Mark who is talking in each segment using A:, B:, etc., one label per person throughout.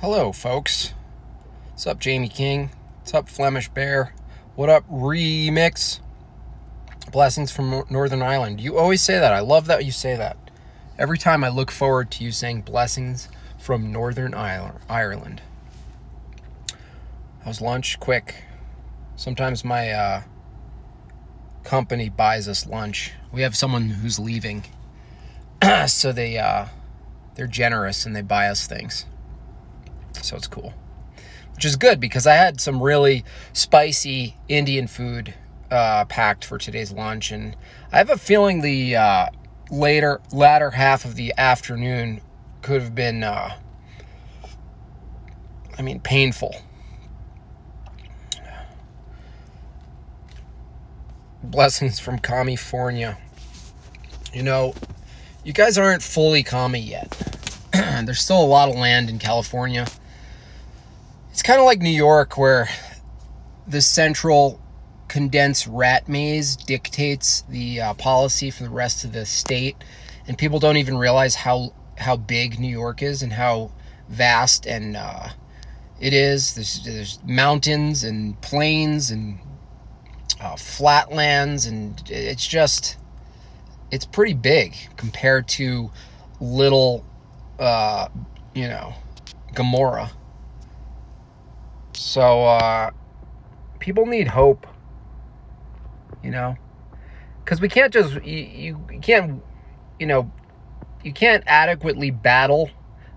A: Hello, folks. What's up, Jamie King? What's up, Flemish Bear? What up, Remix? Blessings from Northern Ireland. You always say that. I love that you say that. Every time I look forward to you saying blessings from Northern Ireland. How's lunch? Quick. Sometimes my uh, company buys us lunch. We have someone who's leaving, so they uh, they're generous and they buy us things. So it's cool, which is good because I had some really spicy Indian food uh, packed for today's lunch, and I have a feeling the uh, later latter half of the afternoon could have been, uh, I mean, painful. Blessings from California. You know, you guys aren't fully commie yet. There's still a lot of land in California. It's kind of like New York, where the central condensed rat maze dictates the uh, policy for the rest of the state, and people don't even realize how how big New York is and how vast and uh, it is. There's, there's mountains and plains and uh, flatlands, and it's just it's pretty big compared to little, uh, you know, Gomorrah. So uh, people need hope, you know, because we can't just you, you can't you know you can't adequately battle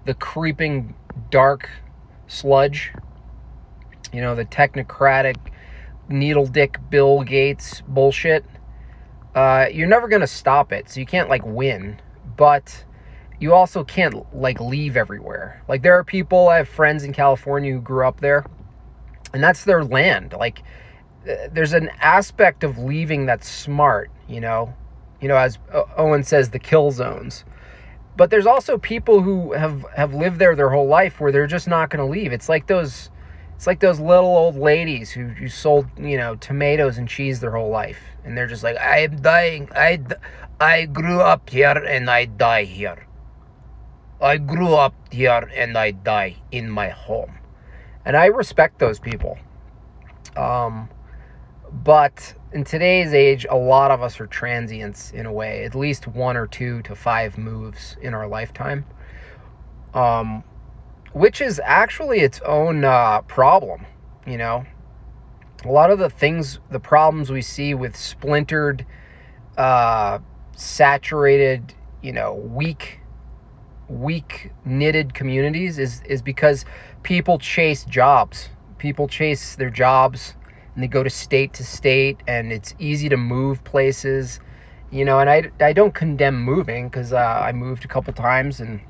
A: the creeping dark sludge. You know, the technocratic needle dick Bill Gates bullshit. Uh, you're never gonna stop it, so you can't like win, but you also can't like leave everywhere. Like there are people, I have friends in California who grew up there, and that's their land. Like uh, there's an aspect of leaving that's smart, you know. You know, as Owen says, the kill zones. But there's also people who have have lived there their whole life where they're just not going to leave. It's like those it's like those little old ladies who, who sold, you know, tomatoes and cheese their whole life. And they're just like, I'm dying. I, I grew up here and I die here. I grew up here and I die in my home. And I respect those people. Um, but in today's age, a lot of us are transients in a way, at least one or two to five moves in our lifetime. Um, which is actually its own uh, problem, you know. A lot of the things, the problems we see with splintered, uh, saturated, you know, weak, weak knitted communities is is because people chase jobs. People chase their jobs, and they go to state to state, and it's easy to move places, you know. And I I don't condemn moving because uh, I moved a couple times and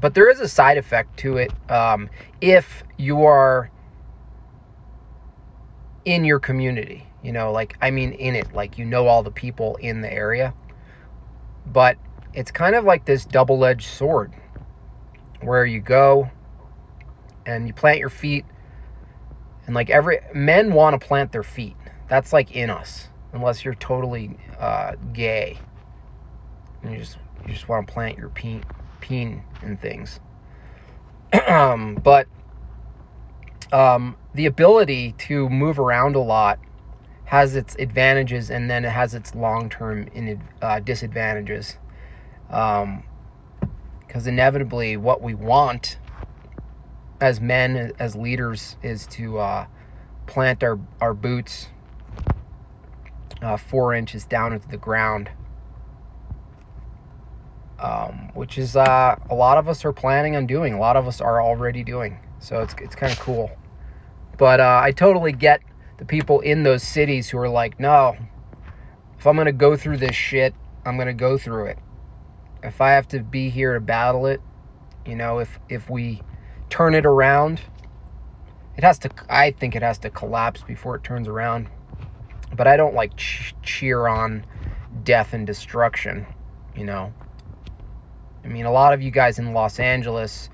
A: but there is a side effect to it um, if you are in your community. You know, like, I mean, in it, like, you know all the people in the area. But it's kind of like this double edged sword where you go and you plant your feet. And, like, every men want to plant their feet. That's like in us, unless you're totally uh, gay. And you just you just want to plant your feet peen and things. um, but um, the ability to move around a lot has its advantages and then it has its long-term in, uh, disadvantages. Because um, inevitably, what we want as men, as leaders, is to uh, plant our, our boots uh, four inches down into the ground um, which is uh, a lot of us are planning on doing. A lot of us are already doing. So it's it's kind of cool. But uh, I totally get the people in those cities who are like, no, if I'm gonna go through this shit, I'm gonna go through it. If I have to be here to battle it, you know, if if we turn it around, it has to. I think it has to collapse before it turns around. But I don't like ch- cheer on death and destruction, you know. I mean, a lot of you guys in Los Angeles,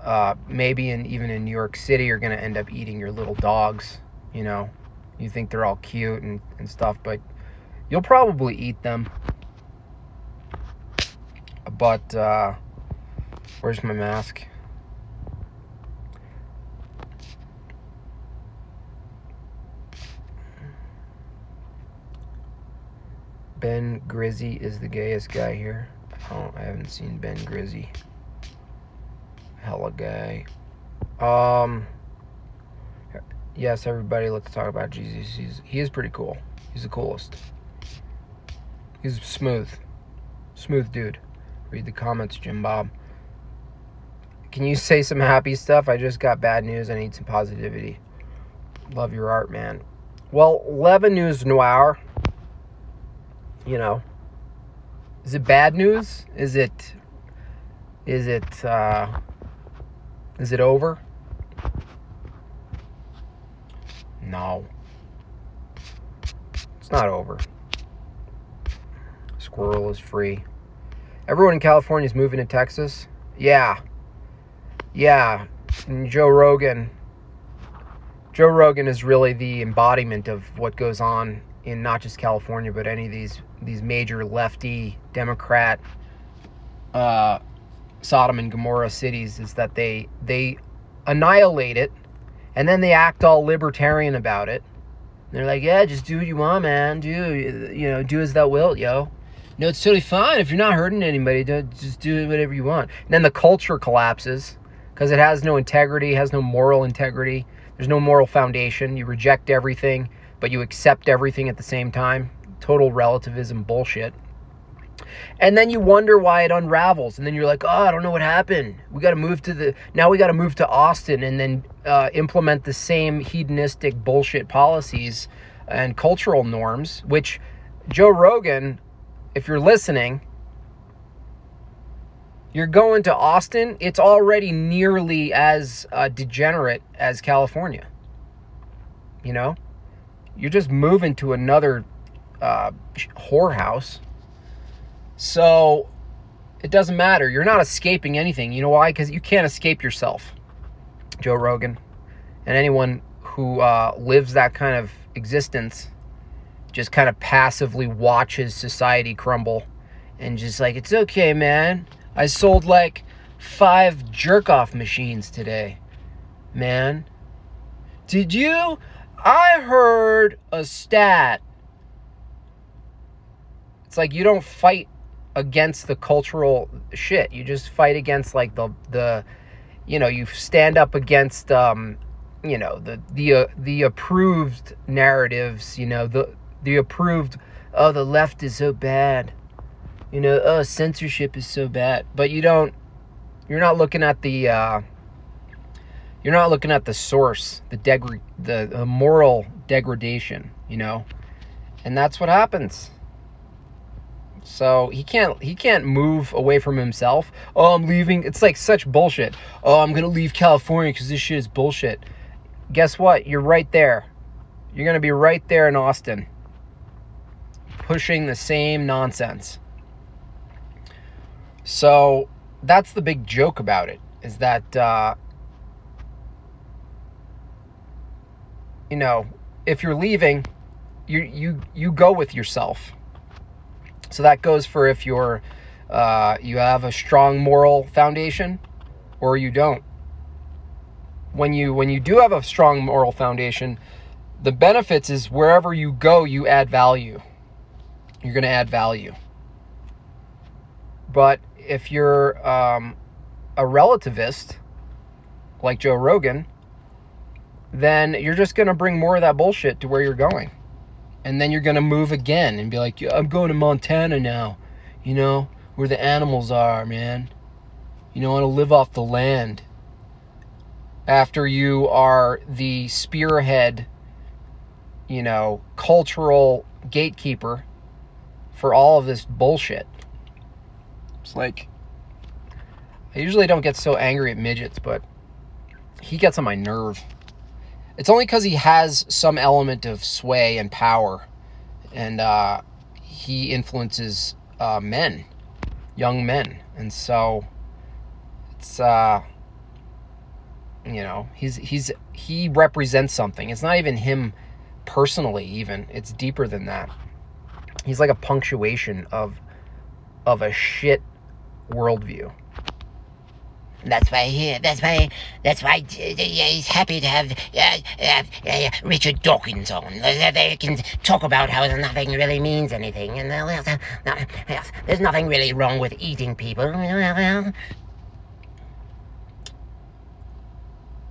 A: uh, maybe in even in New York City, are going to end up eating your little dogs. You know, you think they're all cute and, and stuff, but you'll probably eat them. But, uh, where's my mask? Ben Grizzy is the gayest guy here. Oh, I haven't seen Ben Grizzy. Hella gay. Um. Yes, everybody, let's talk about Jesus. He's he is pretty cool. He's the coolest. He's smooth, smooth dude. Read the comments, Jim Bob. Can you say some happy stuff? I just got bad news. I need some positivity. Love your art, man. Well, Leva News Noir. You know, is it bad news? Is it? Is it? uh Is it over? No. It's not over. Squirrel is free. Everyone in California is moving to Texas. Yeah. Yeah. And Joe Rogan. Joe Rogan is really the embodiment of what goes on in not just California, but any of these these major lefty Democrat uh, Sodom and Gomorrah cities. Is that they they annihilate it, and then they act all libertarian about it. They're like, yeah, just do what you want, man. Do you know, do as thou wilt, yo. No, it's totally fine if you're not hurting anybody. Just do whatever you want. And then the culture collapses because it has no integrity, has no moral integrity. There's no moral foundation. You reject everything, but you accept everything at the same time. Total relativism bullshit. And then you wonder why it unravels. And then you're like, oh, I don't know what happened. We got to move to the, now we got to move to Austin and then uh, implement the same hedonistic bullshit policies and cultural norms, which Joe Rogan, if you're listening, you're going to Austin, it's already nearly as uh, degenerate as California. You know? You're just moving to another uh, whorehouse. So it doesn't matter. You're not escaping anything. You know why? Because you can't escape yourself. Joe Rogan and anyone who uh, lives that kind of existence just kind of passively watches society crumble and just like, it's okay, man. I sold like five jerk off machines today, man. Did you? I heard a stat. It's like you don't fight against the cultural shit. You just fight against like the the you know, you stand up against um you know, the the uh, the approved narratives, you know, the the approved oh the left is so bad you know, oh, censorship is so bad. But you don't, you're not looking at the, uh, you're not looking at the source, the deg, the, the moral degradation, you know, and that's what happens. So he can't he can't move away from himself. Oh, I'm leaving. It's like such bullshit. Oh, I'm gonna leave California because this shit is bullshit. Guess what? You're right there. You're gonna be right there in Austin, pushing the same nonsense. So that's the big joke about it is that, uh, you know, if you're leaving, you, you, you go with yourself. So that goes for if you're, uh, you have a strong moral foundation or you don't. When you, when you do have a strong moral foundation, the benefits is wherever you go, you add value. You're going to add value. But if you're um, a relativist like Joe Rogan, then you're just going to bring more of that bullshit to where you're going. And then you're going to move again and be like, I'm going to Montana now, you know, where the animals are, man. You know, I want to live off the land. After you are the spearhead, you know, cultural gatekeeper for all of this bullshit. It's like I usually don't get so angry at midgets, but he gets on my nerve. It's only because he has some element of sway and power, and uh, he influences uh, men, young men, and so it's uh, you know he's he's he represents something. It's not even him personally, even it's deeper than that. He's like a punctuation of of a shit worldview.
B: That's why he, that's why that's why uh, he's happy to have uh, uh, uh, Richard Dawkins on. They, can talk about how nothing really means anything, and uh, there's nothing really wrong with eating people.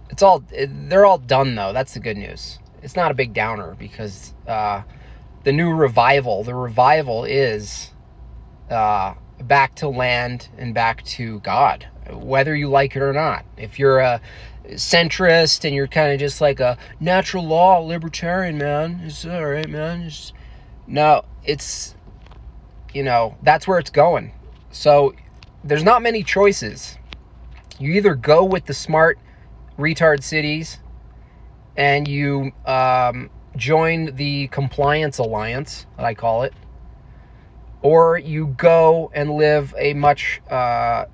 A: It's all they're all done though. That's the good news. It's not a big downer because uh, the new revival, the revival is uh, back to land and back to God, whether you like it or not. If you're a centrist and you're kind of just like a natural law libertarian, man, it's all right, man. It's, no, it's, you know, that's where it's going. So there's not many choices. You either go with the smart retard cities and you um, join the compliance alliance, I call it, or you go and live a much uh,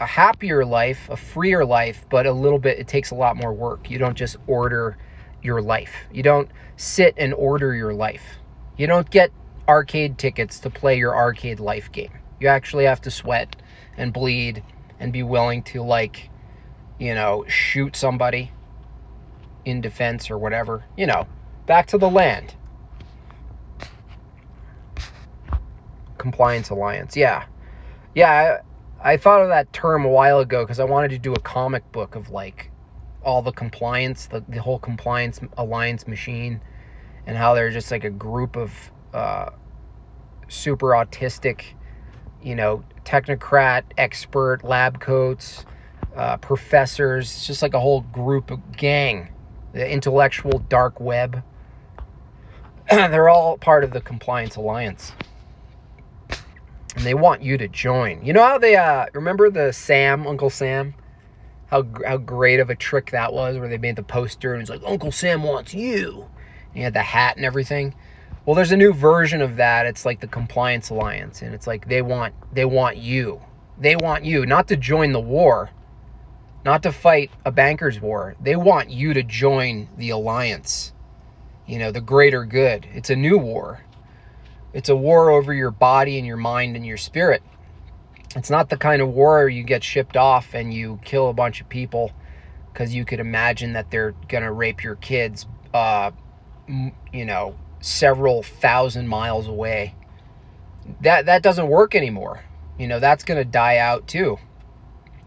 A: a happier life, a freer life, but a little bit. It takes a lot more work. You don't just order your life. You don't sit and order your life. You don't get arcade tickets to play your arcade life game. You actually have to sweat and bleed and be willing to like, you know, shoot somebody in defense or whatever. You know, back to the land. Compliance Alliance. Yeah. Yeah, I, thought of that term a while ago because I wanted to do a comic book of like all the compliance, the, the whole compliance alliance machine, and how they're just like a group of uh, super autistic, you know, technocrat, expert, lab coats, uh, professors. It's just like a whole group of gang, the intellectual dark web. they're all part of the compliance alliance and they want you to join. You know how they uh remember the Sam, Uncle Sam? How how great of a trick that was where they made the poster and it's like Uncle Sam wants you. And he had the hat and everything. Well, there's a new version of that. It's like the Compliance Alliance and it's like they want they want you. They want you not to join the war, not to fight a bankers war. They want you to join the alliance. You know, the greater good. It's a new war it's a war over your body and your mind and your spirit. It's not the kind of war you get shipped off and you kill a bunch of people because you could imagine that they're going to rape your kids, uh, you know, several thousand miles away. That, that doesn't work anymore. You know, that's going to die out too.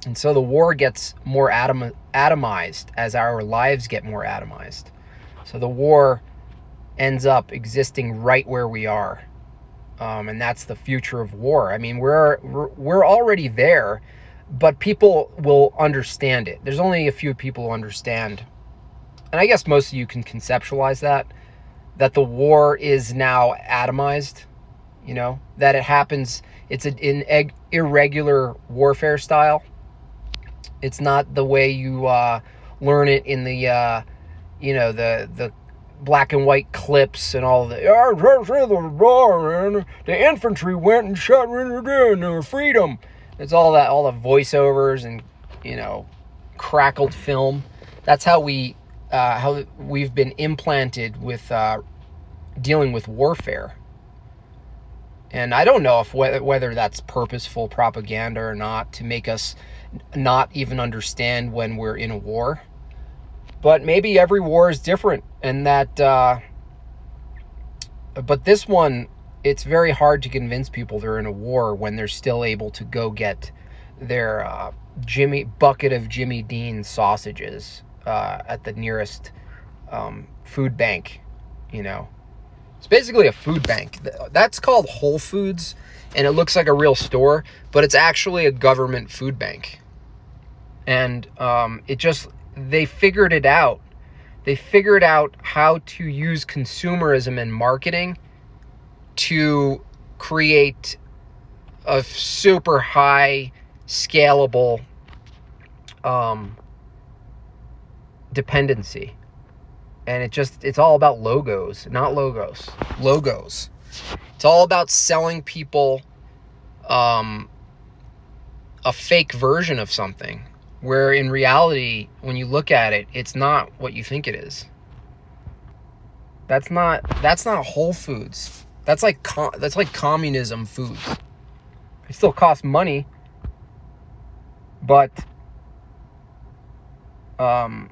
A: And so the war gets more atom, atomized as our lives get more atomized. So the war ends up existing right where we are um, and that's the future of war. I mean, we're, we're already there, but people will understand it. There's only a few people who understand, and I guess most of you can conceptualize that that the war is now atomized. You know that it happens. It's an irregular warfare style. It's not the way you uh, learn it in the uh, you know the the black and white clips and all the the infantry went and shot their freedom. It's all that all the voiceovers and you know crackled film. That's how we uh, how we've been implanted with uh, dealing with warfare. And I don't know if whether, whether that's purposeful propaganda or not to make us not even understand when we're in a war. But maybe every war is different, and that. Uh, but this one, it's very hard to convince people they're in a war when they're still able to go get their uh, Jimmy bucket of Jimmy Dean sausages uh, at the nearest um, food bank. You know, it's basically a food bank. That's called Whole Foods, and it looks like a real store, but it's actually a government food bank. And um, it just they figured it out. They figured out how to use consumerism and marketing to create a super high scalable um, dependency. And it just it's all about logos not logos logos. It's all about selling people um, a fake version of something where in reality, when you look at it, it's not what you think it is. That's not that's not Whole Foods. That's like that's like communism food. It still costs money, but um,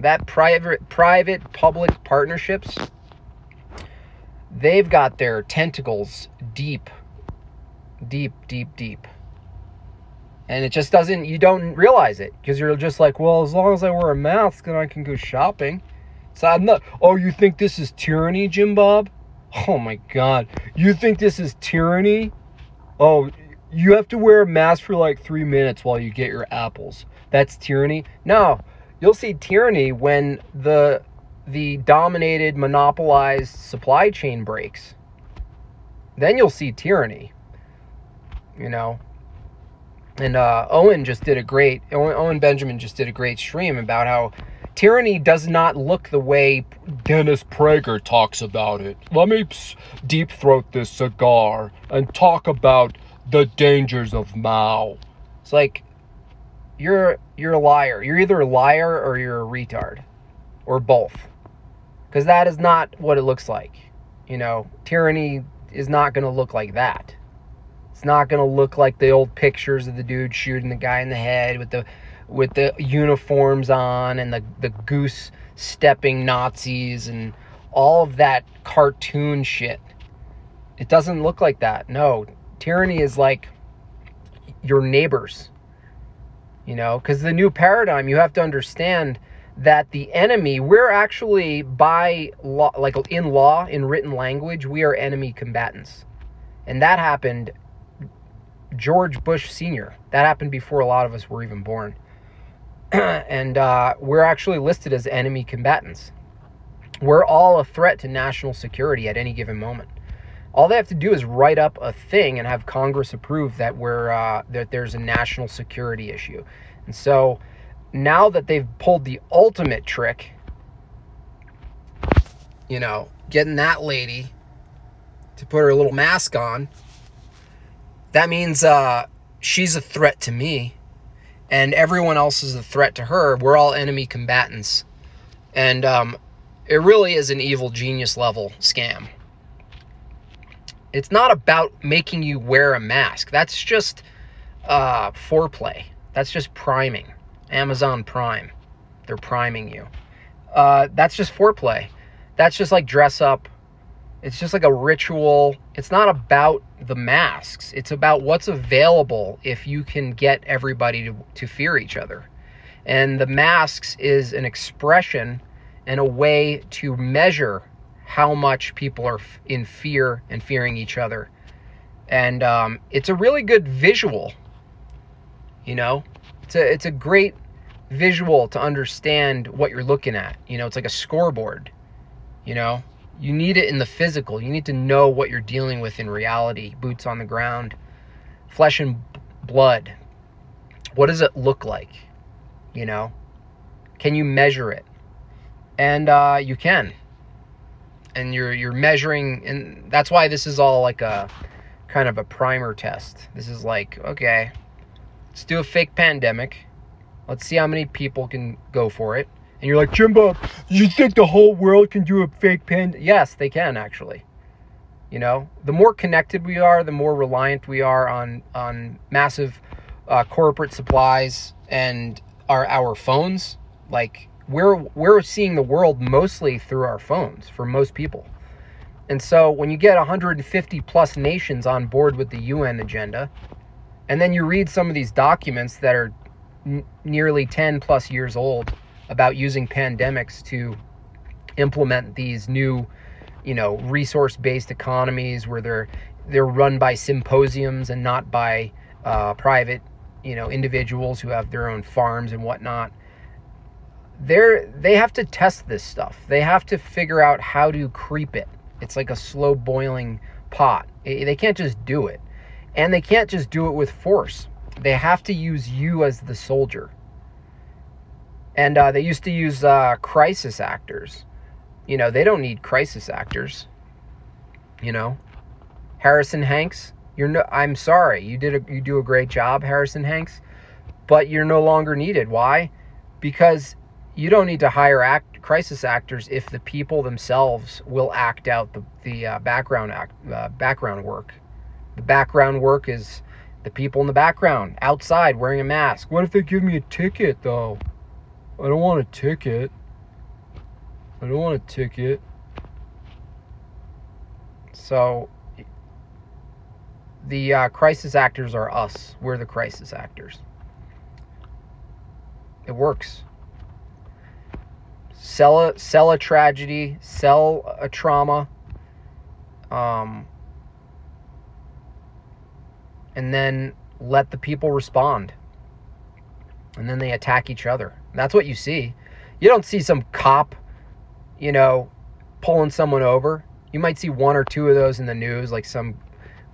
A: that private private public partnerships they've got their tentacles deep deep deep deep and it just doesn't you don't realize it because you're just like well as long as i wear a mask then i can go shopping. So i'm not oh you think this is tyranny jim bob? Oh my god. You think this is tyranny? Oh you have to wear a mask for like three minutes while you get your apples. That's tyranny? No. You'll see tyranny when the the dominated monopolized supply chain breaks. Then you'll see tyranny. You know and uh, Owen just did a great Owen, Owen Benjamin just did a great stream about how tyranny does not look the way Dennis Prager talks about it. Let me deep throat this cigar and talk about the dangers of Mao. It's like you're you're a liar. You're either a liar or you're a retard or both. Cuz that is not what it looks like. You know, tyranny is not going to look like that. It's not going to look like the old pictures of the dude shooting the guy in the head with the with the uniforms on and the the goose stepping Nazis and all of that cartoon shit. It doesn't look like that. No, tyranny is like your neighbors. You know, cuz the new paradigm you have to understand that the enemy we're actually by law like in law in written language we are enemy combatants and that happened George Bush Sr. That happened before a lot of us were even born. and uh, we're actually listed as enemy combatants. We're all a threat to national security at any given moment. All they have to do is write up a thing and have Congress approve that we're uh, that there's a national security issue. And so now that they've pulled the ultimate trick, you know, getting that lady to put her little mask on that means uh, she's a threat to me, and everyone else is a threat to her. We're all enemy combatants, and um, it really is an evil genius level scam. It's not about making you wear a mask. That's just uh, foreplay. That's just priming. Amazon Prime. They're priming you. Uh, that's just foreplay. That's just like dress up it's just like a ritual. It's not about the masks. It's about what's available if you can get everybody to, to fear each other. And the masks is an expression and a way to measure how much people are in fear and fearing each other. And um, it's a really good visual. You know, it's a it's a great visual to understand what you're looking at. You know, it's like a scoreboard. You know, you need it in the physical. You need to know what you're dealing with in reality, boots on the ground, flesh and blood. What does it look like? You know? Can you measure it? And uh, you can. And you're you're measuring and that's why this is all like a kind of a primer test. This is like, okay, let's do a fake pandemic. Let's see how many people can go for it and you're like, Jimbo, you think the whole world can do a fake panda? Yes, they can actually. You know, the more connected we are, the more reliant we are on on massive uh, corporate supplies and our our phones. Like we're we're seeing the world mostly through our phones for most people. And so when you get 150 plus nations on board with the UN agenda, and then you read some of these documents that are n- nearly 10 plus years old about using pandemics to implement these new, you know, resource-based economies where they're they're run by symposiums and not by uh, private, you know, individuals who have their own farms and whatnot. They're they have to test this stuff. They have to figure out how to creep it. It's like a slow boiling pot. They can't just do it, and they can't just do it with force. They have to use you as the soldier. And uh, they used to use uh, crisis actors. You know, they don't need crisis actors. You know, Harrison Hanks. You're no. I'm sorry. You did a. You do a great job, Harrison Hanks. But you're no longer needed. Why? Because you don't need to hire act crisis actors if the people themselves will act out the the uh, background act uh, background work. The background work is the people in the background outside wearing a mask. What if they give me a ticket though? I don't want a ticket. I don't want a ticket. So the uh, crisis actors are us. We're the crisis actors. It works. Sell a sell a tragedy, sell a trauma, um, and then let the people respond. And then they attack each other. That's what you see. You don't see some cop, you know, pulling someone over. You might see one or two of those in the news, like some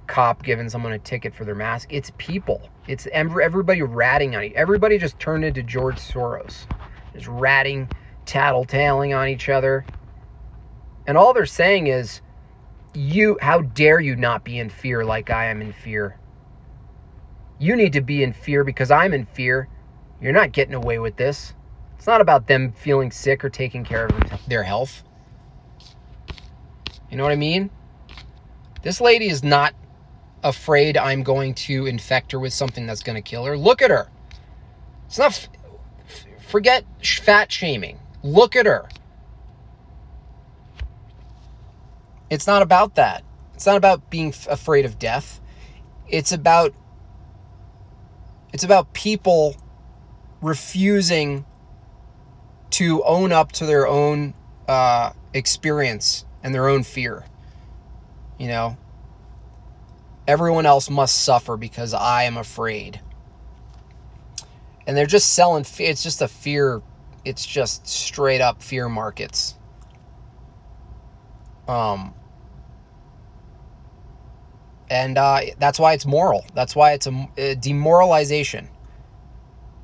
A: cop giving someone a ticket for their mask. It's people. It's everybody ratting on you. Everybody just turned into George Soros, just ratting, tattletaling on each other. And all they're saying is, you, how dare you not be in fear like I am in fear? You need to be in fear because I'm in fear. You're not getting away with this. It's not about them feeling sick or taking care of their health. You know what I mean? This lady is not afraid I'm going to infect her with something that's going to kill her. Look at her. It's not, forget fat shaming. Look at her. It's not about that. It's not about being afraid of death. It's about it's about people refusing to own up to their own uh, experience and their own fear. You know, everyone else must suffer because I am afraid. And they're just selling, it's just a fear, it's just straight up fear markets. Um, and uh, that's why it's moral. That's why it's a, a demoralization.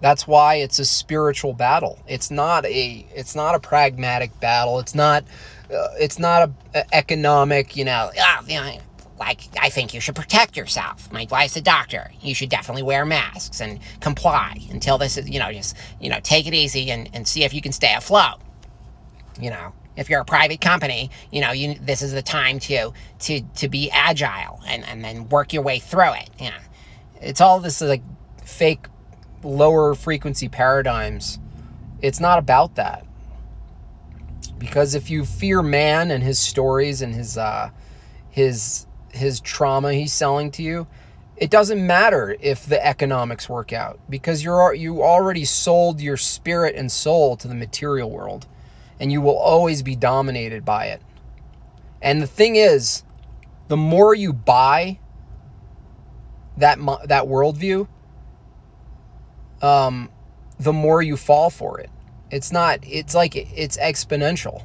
A: That's why it's a spiritual battle. It's not a it's not a pragmatic battle. It's not uh, it's not a, a, economic, you know,
B: oh, you know, like I think you should protect yourself. My wife's a doctor. You should definitely wear masks and comply until this is, you know, just, you know, take it easy and, and see if you can stay afloat. You know, if you're a private company, you know, you this is the time to to to be agile and, and then work your way through it. You know.
A: It's all this like fake lower frequency paradigms. It's not about that. Because if you fear man and his stories and his uh his his trauma he's selling to you, it doesn't matter if the economics work out because you're you already sold your spirit and soul to the material world and you will always be dominated by it. And the thing is, the more you buy that that worldview, um, the more you fall for it. It's not. It's like it's exponential,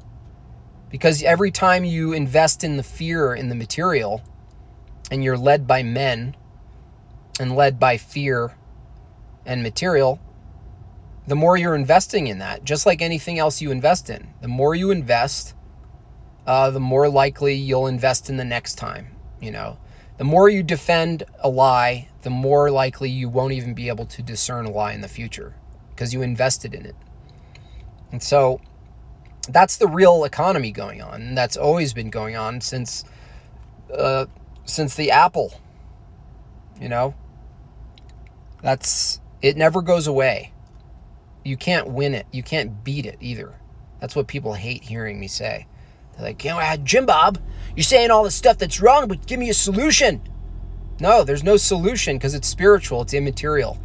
A: because every time you invest in the fear in the material, and you're led by men, and led by fear, and material, the more you're investing in that, just like anything else you invest in, the more you invest, uh, the more likely you'll invest in the next time. You know, the more you defend a lie, the more likely you won't even be able to discern a lie in the future because you invested in it. And so that's the real economy going on. And that's always been going on since uh, since the Apple. You know, that's it never goes away you can't win it. You can't beat it either. That's what people hate hearing me say. They're like, you know, Jim Bob, you're saying all this stuff that's wrong, but give me a solution. No, there's no solution because it's spiritual, it's immaterial.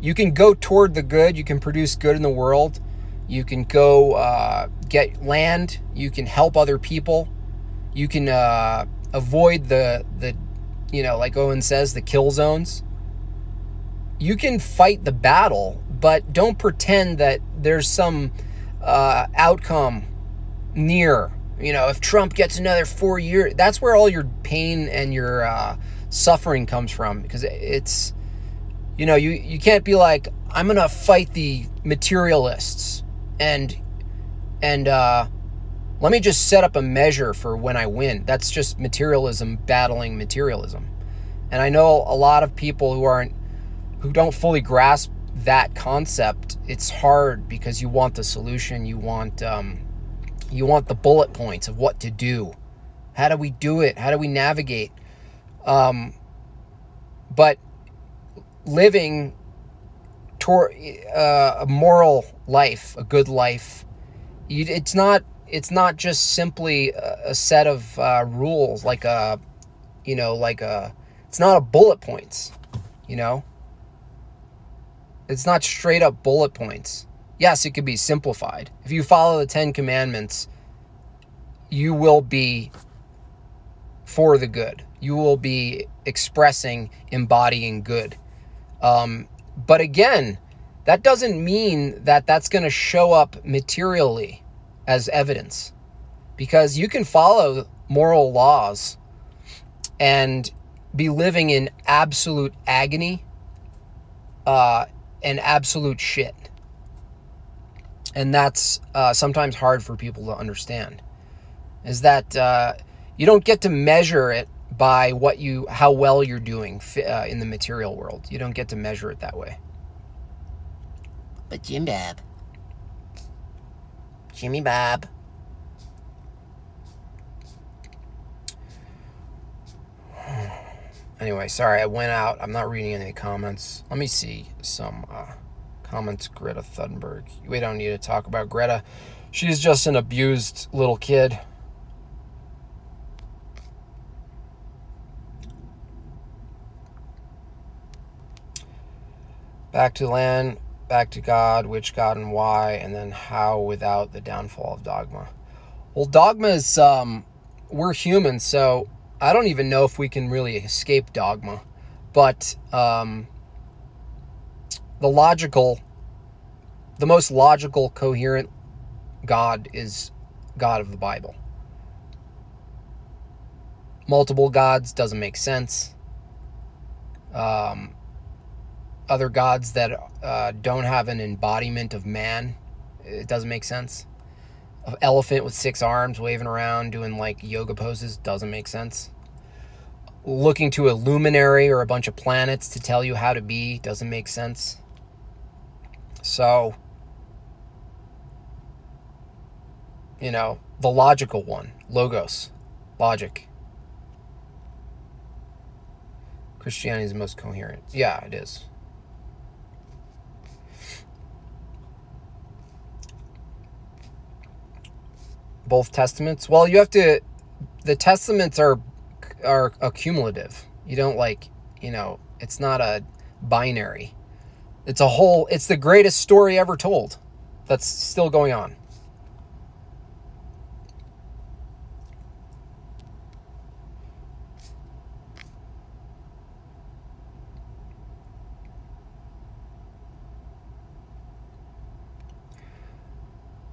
A: You can go toward the good, you can produce good in the world, you can go uh, get land, you can help other people, you can uh, avoid the, the, you know, like Owen says, the kill zones. You can fight the battle but don't pretend that there's some uh, outcome near. You know, if Trump gets another four years, that's where all your pain and your uh, suffering comes from because it's, you know, you, you can't be like, I'm going to fight the materialists and, and, uh, let me just set up a measure for when I win. That's just materialism battling materialism. And I know a lot of people who aren't, who don't fully grasp that concept, it's hard because you want the solution. You want um, you want the bullet points of what to do. How do we do it? How do we navigate? Um, but living uh, a moral life, a good life. You, it's not it's not just simply a, a set of uh, rules like a you know like a it's not a bullet points, you know. It's not straight up bullet points. Yes, it could be simplified. If you follow the 10 commandments, you will be for the good. You will be expressing, embodying good. Um, but again, that doesn't mean that that's going to show up materially as evidence because you can follow moral laws and be living in absolute agony uh, and absolute shit. And that's uh, sometimes hard for people to understand. Is that uh, you don't get to measure it by what you how well you're doing uh, in the material world. You don't get to measure it that way.
B: But Jim Bob, Jimmy Bob.
A: Anyway, sorry, I went out. I'm not reading any comments. Let me see some uh, comments. Greta Thunberg. We don't need to talk about Greta. She's just an abused little kid. Back to land, back to God, which God and why, and then how without the downfall of dogma. Well, dogma is, um, we're humans, so I don't even know if we can really escape dogma. But um, the logical, the most logical, coherent God is God of the Bible. Multiple gods doesn't make sense. Um, other gods that uh, don't have an embodiment of man, it doesn't make sense. An elephant with six arms waving around doing like yoga poses doesn't make sense. Looking to a luminary or a bunch of planets to tell you how to be doesn't make sense. So, you know, the logical one, logos, logic. Christianity is the most coherent. Yeah, it is. both testaments? Well, you have to. The testaments are are accumulative. You don't like, you know, it's not a binary. It's a whole. It's the greatest story ever told. That's still going on.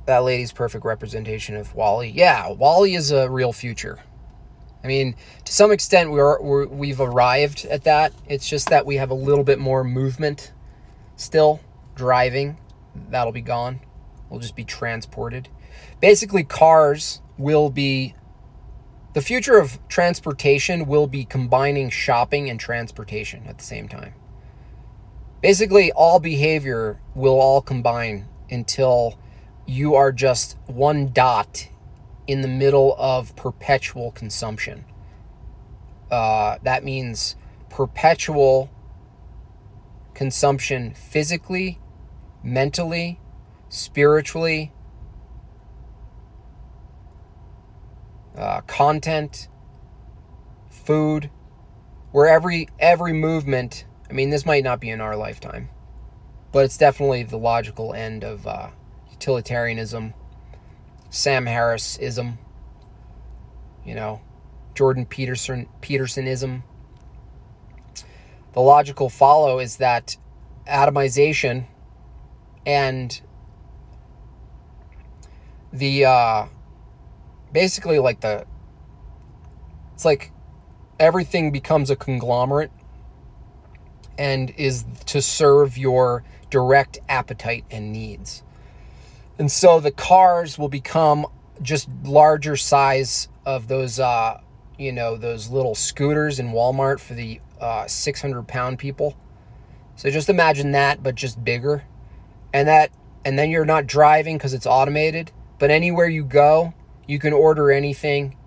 A: that lady's perfect representation of WALL-E. Yeah, WALL-E is a real future. I mean, to some extent, we're, we're we've arrived at that. It's just that we have a little bit more movement still driving. That'll be gone. We'll just be transported. Basically, cars will be the future of transportation will be combining shopping and transportation at the same time. Basically, all behavior will all combine until you are just one dot in the middle of perpetual consumption. Uh, that means perpetual consumption physically, mentally, spiritually, uh, content, food, where every every movement. I mean, this might not be in our lifetime, but it's definitely the logical end of uh, utilitarianism, Sam Harrisism, you know, Jordan Peterson Petersonism. The logical follow is that atomization and the uh, basically like the it's like everything becomes a conglomerate and is to serve your direct appetite and needs. And so the cars will become just larger size of those, uh, you know, those little scooters in Walmart for the uh, 600 pound people. So just imagine that, but just bigger. And that, and then you're not driving because it's automated, but anywhere you go, you can order anything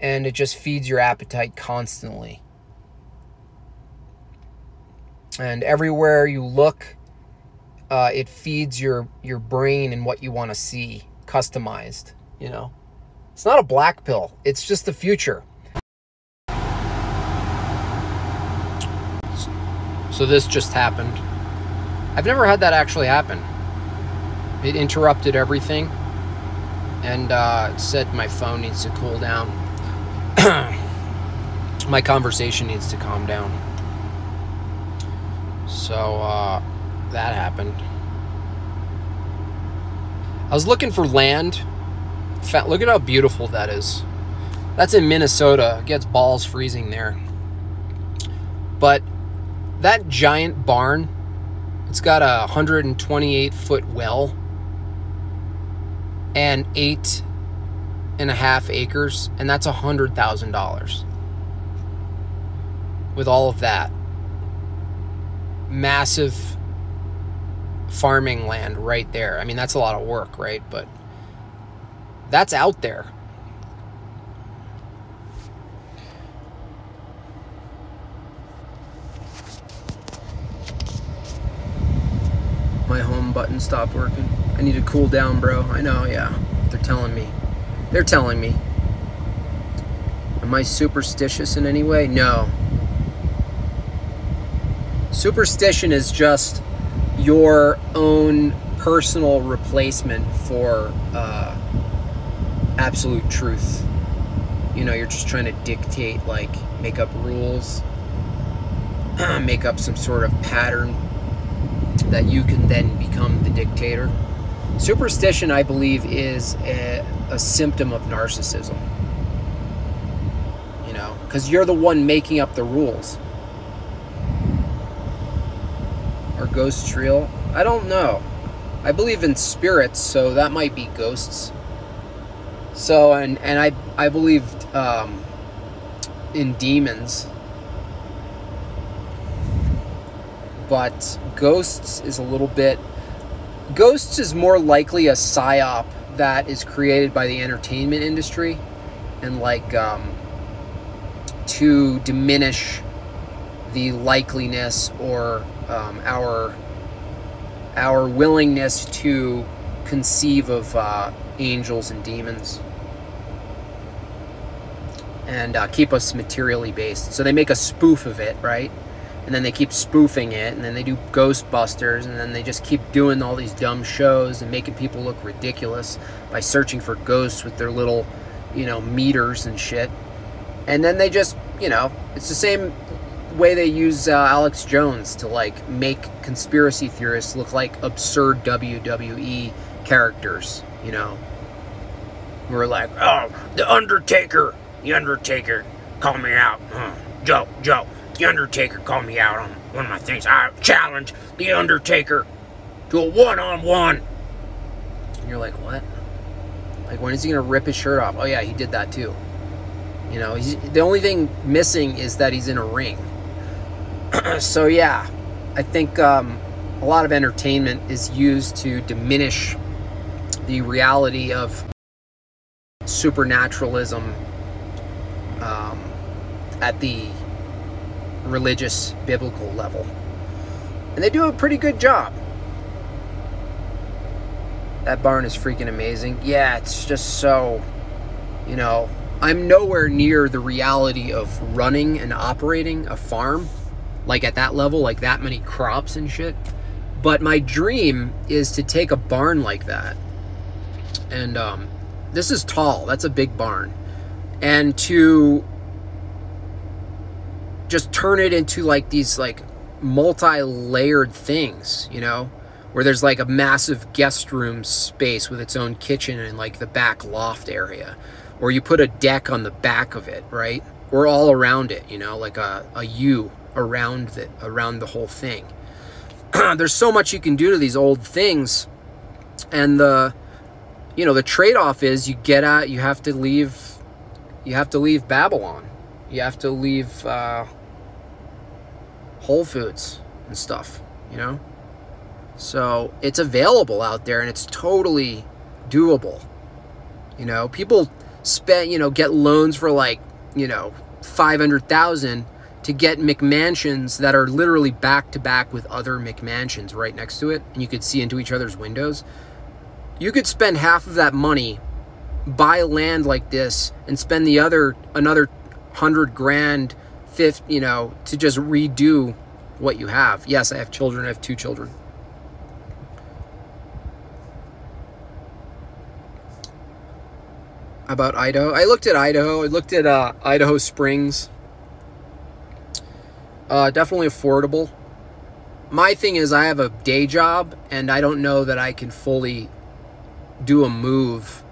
A: and it just feeds your appetite constantly. And everywhere you look, uh, it feeds your your brain and what you want to see customized. You know, it's not a black pill. It's just the future. So this just happened. I've never had that actually happen. It interrupted everything and uh, said my phone needs to cool down. my conversation needs to calm down. So uh, that happened. I was looking for land. Look at how beautiful that is. That's in Minnesota. It gets balls freezing there. But that giant barn, it's got a 128 foot well and eight and a half acres, and that's a hundred thousand dollars. With all of that massive farming land right there. I mean, that's a lot of work, right? But that's out there. My home button stopped working. I need to cool down, bro. I know, yeah. They're telling me. They're telling me. Am I superstitious in any way? No. Superstition is just your own personal replacement for uh, absolute truth. You know, you're just trying to dictate, like, make up rules, make up some sort of pattern that you can then become the dictator. Superstition, I believe, is a, a symptom of narcissism. You know, because you're the one making up the rules. Are ghosts real? I don't know. I believe in spirits, so that might be ghosts. So, and and I I believed um, in demons, but ghosts is a little bit Ghosts is more likely a psyop that is created by the entertainment industry and like um, to diminish the likeliness or um, our our willingness to conceive of uh, angels and demons and uh, keep us materially based. So they make a spoof of it, right? And then they keep spoofing it and then they do ghostbusters and then they just keep doing all these dumb shows and making people look ridiculous by searching for ghosts with their little you know meters and shit and then they just you know it's the same way they use uh, alex jones to like make conspiracy theorists look like absurd wwe characters you know we're like oh the undertaker the undertaker call me out huh. joe joe the Undertaker called me out on one of my things. I challenge The Undertaker to a one on one. And you're like, what? Like, when is he going to rip his shirt off? Oh, yeah, he did that too. You know, the only thing missing is that he's in a ring. so, yeah, I think um, a lot of entertainment is used to diminish the reality of supernaturalism um, at the religious, biblical level. And they do a pretty good job. That barn is freaking amazing. Yeah, it's just so, you know, I'm nowhere near the reality of running and operating a farm, like at that level, like that many crops and shit. But my dream is to take a barn like that. And um, this is tall, that's a big barn. And to just turn it into like these like multi-layered things, you know, where there's like a massive guest room space with its own kitchen and like the back loft area, or you put a deck on the back of it, right, or all around it, you know, like a, a U around it, around the whole thing. there's so much you can do to these old things, and the, you know, the trade-off is you get out, you have to leave, you have to leave Babylon. You have to leave uh, Whole Foods and stuff, you know? So it's available out there and it's totally doable. You know, people spend, you know, get loans for like, you know, 500,000 to get McMansions that are literally back to back with other McMansions right next to it, and you could see into each other's windows. You could spend half of that money, buy land like this, and spend the other another hundred grand, fifth, you know, to just redo what you have. Yes, I have children. I have two children. About Idaho, I looked at Idaho. I looked at uh, Idaho Springs. Uh, definitely affordable. My thing is, I have a day job, and I don't know that I can fully do a move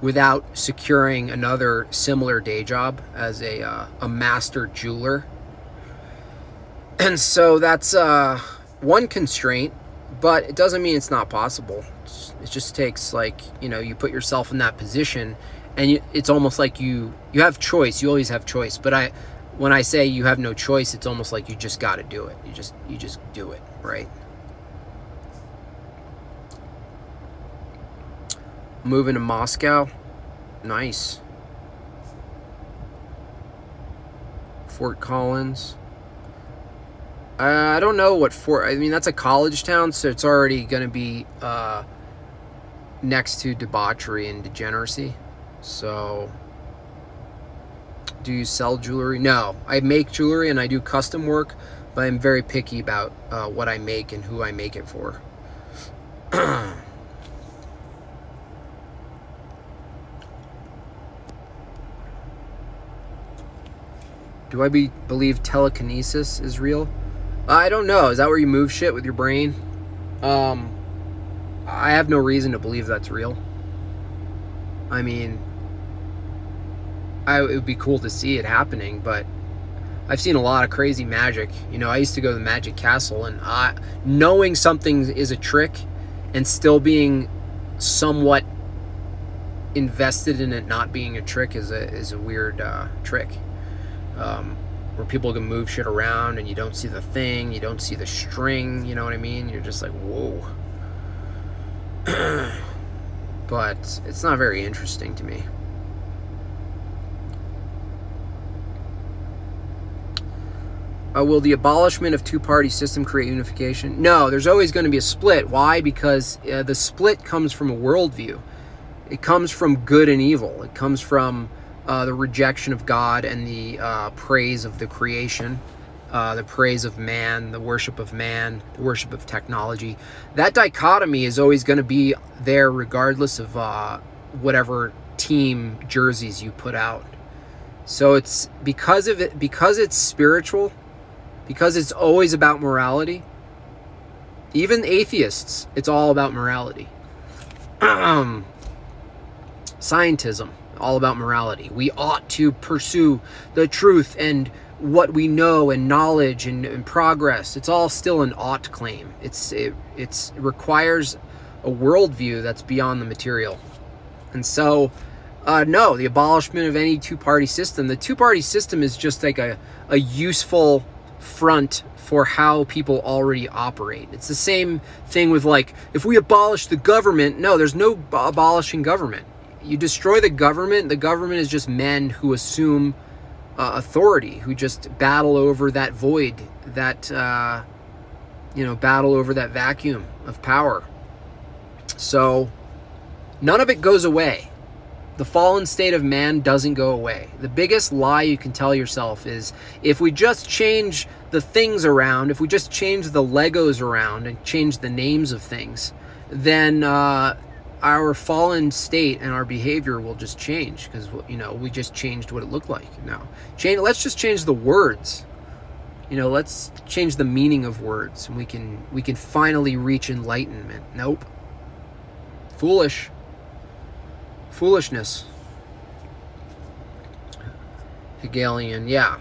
A: without securing another similar day job as a uh, a master jeweler. And so that's uh, one constraint, but it doesn't mean it's not possible. It's, it just takes like you know you put yourself in that position, and you, it's almost like you you have choice. You always have choice, but I when I say you have no choice, it's almost like you just got to do it. You just you just do it, right? Moving to Moscow. Nice. Fort Collins. Uh, I don't know what Fort. I mean, that's a college town, so it's already going to be uh, next to debauchery and degeneracy. So, do you sell jewelry? No, I make jewelry and I do custom work, but I'm very picky about uh, what I make and who I make it for. Do I be, believe telekinesis is real? I don't know. Is that where you move shit with your brain? Um, I have no reason to believe that's real. I mean, I, it would be cool to see it happening, but I've seen a lot of crazy magic. You know, I used to go to the Magic Castle, and I, knowing something is a trick and still being somewhat invested in it not being a trick is a is a weird uh, trick um, where people can move shit around and you don't see the thing, you don't see the string, you know what I mean? You're just like, whoa. but it's not very interesting to me. Uh, will the abolishment of two-party system create unification? No, there's always going to be a split. Why? Because uh, the split comes from a worldview. It comes from good and evil. It comes from uh, the rejection of God and the uh, praise of the creation, uh, the praise of man, the worship of man, the worship of technology. That dichotomy is always going to be there, regardless of uh, whatever team jerseys you put out. So it's because of it, because it's spiritual, because it's always about morality. Even atheists, it's all about morality. Scientism all about morality. We ought to pursue the truth and what we know and knowledge and, and progress. It's all still an ought claim. It's it it's it requires a worldview that's beyond the material. And so, uh, no, the abolishment of any two-party system. The two-party system is just like a, a useful front for how people already operate. It's the same thing with like, if we abolish the government, no, there's no abolishing government you destroy the government, the government is just men who assume uh, authority, who just battle over that void, that, uh, you know, battle over that vacuum of power. So none of it goes away. The fallen state of man doesn't go away. The biggest lie you can tell yourself is if we just change the things around, if we just change the Legos around and change the names of things, then uh, our fallen state and our behavior will just change because you know we just changed what it looked like now change let's just change the words. You know let's change the meaning of words and we can we can finally reach enlightenment. Nope. Foolish. Foolishness. Hegelian yeah.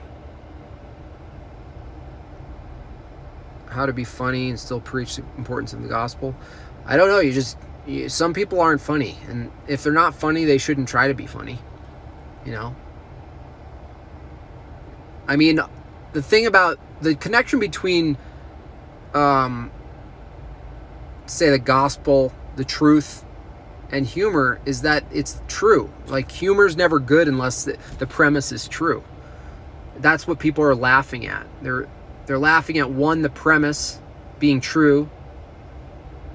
A: How to be funny and still preach the importance of the gospel. I don't know you just some people aren't funny and if they're not funny they shouldn't try to be funny you know i mean the thing about the connection between um say the gospel the truth and humor is that it's true like humor's never good unless the, the premise is true That's what people are laughing at. They're they're laughing at one the premise being true.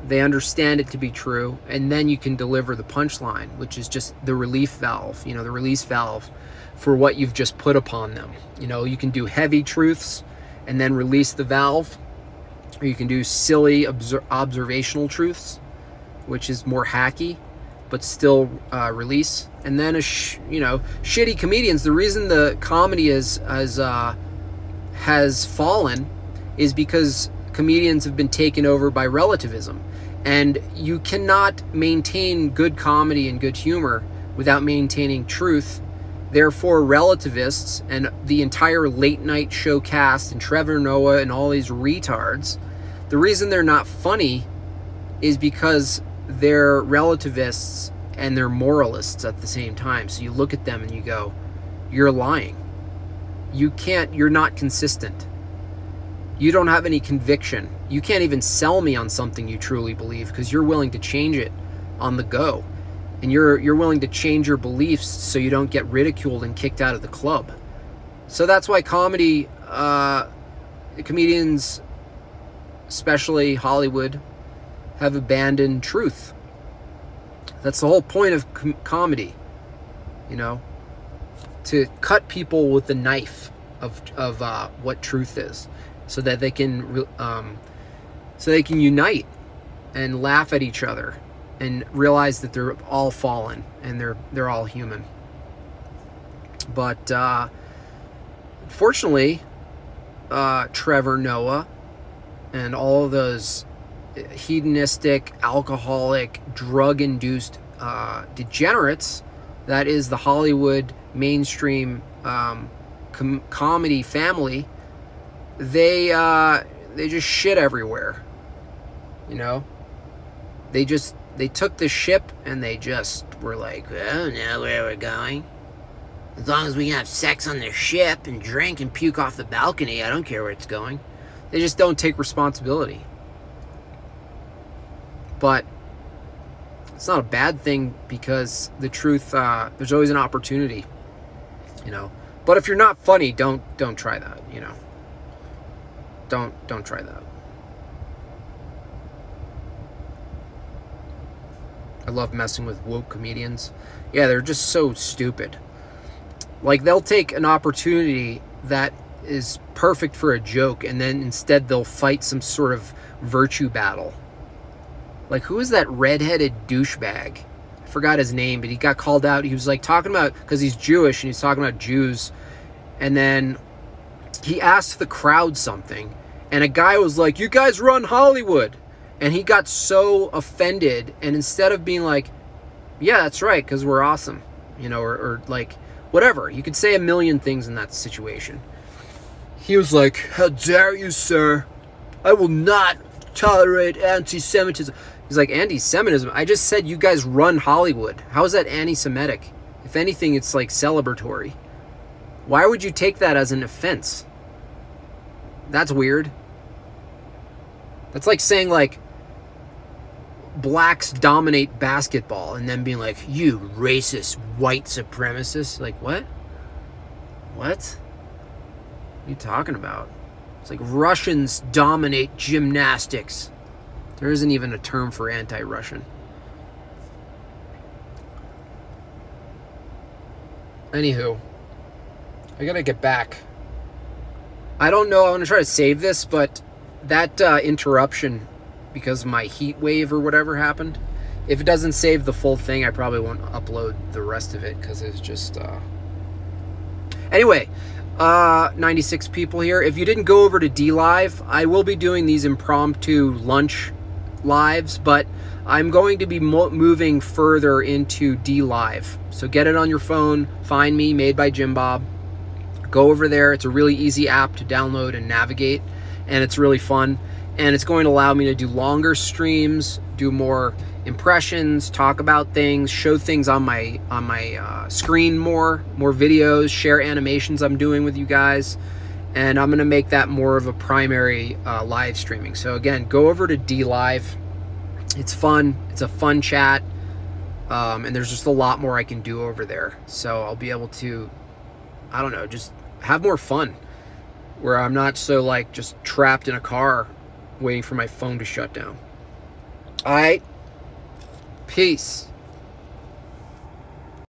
A: They understand it to be true, and then you can deliver the punchline, which is just the relief valve, you know, the release valve for what you've just put upon them. You know, you can do heavy truths and then release the valve, or you can do silly obser- observational truths, which is more hacky, but still uh, release. And then a sh- you know shitty comedians. The reason the comedy is uh, has fallen is because comedians have been taken over by relativism, and you cannot maintain good comedy and good humor without maintaining truth. Therefore, relativists and the entire late night show cast and Trevor Noah and all these retards, the reason they're not funny is because they're relativists and they're moralists at the same time. So you look at them and you go, you're lying. You can't, you're not consistent. You don't have any conviction. You can't even sell me on something you truly believe because you're willing to change it on the go. And you're you're willing to change your beliefs so you don't get ridiculed and kicked out of the club. So that's why comedy uh, comedians especially Hollywood have abandoned truth. That's the whole point of com- comedy, you know, to cut people with the knife of of uh, what truth is, so that they can um, so they can unite and laugh at each other and realize that they're all fallen and they're they're all human. But uh, fortunately, uh, Trevor Noah and all those hedonistic, alcoholic, drug induced uh, degenerates that is the Hollywood mainstream um, com- comedy family, they uh, they just shit everywhere. You know, they just they took the ship and they just were like, "Oh, know where we're going. As long as we can have sex on the ship and drink and puke off the balcony, I don't care where it's going." They just don't take responsibility. But it's not a bad thing because the truth, uh, there's always an opportunity, you know. But if you're not funny, don't don't try that, you know. Don't don't try that. I love messing with woke comedians. Yeah, they're just so stupid. Like they'll take an opportunity that is perfect for a joke and then instead they'll fight some sort of virtue battle. Like who is that redheaded douchebag? I forgot his name, but he got called out. He was like talking about because he's Jewish and he's talking about Jews, and then he asked the crowd something, and a guy was like, "You guys run Hollywood," and he got so offended, and instead of being like, "Yeah, that's right, because we're awesome," you know, or, or like whatever, you could say a million things in that situation. He was like, How dare you, sir? I will not tolerate anti Semitism. He's like, Anti Semitism? I just said you guys run Hollywood. How is that anti Semitic? If anything, it's like celebratory. Why would you take that as an offense? That's weird. That's like saying, like, blacks dominate basketball and then being like, you racist white supremacist. Like, what? What? What are you talking about? It's like Russians dominate gymnastics. There isn't even a term for anti Russian. Anywho, I gotta get back. I don't know. I'm gonna try to save this, but that uh, interruption because my heat wave or whatever happened. If it doesn't save the full thing, I probably won't upload the rest of it because it's just. Uh... Anyway, uh, 96 people here. If you didn't go over to D Live, I will be doing these impromptu lunch lives, but I'm going to be mo- moving further into D Live. So get it on your phone, find me, made by Jim Bob. Go over there. It's a really easy app to download and navigate, and it's really fun. And it's going to allow me to do longer streams, do more impressions, talk about things, show things on my on my uh, screen more, more videos, share animations I'm doing with you guys, and I'm gonna make that more of a primary uh, live streaming. So again, go over to DLive. It's fun. It's a fun chat, um, and there's just a lot more I can do over there. So I'll be able to, I don't know, just have more fun where I'm not so like just trapped in a car waiting for my phone to shut down. All right. Peace.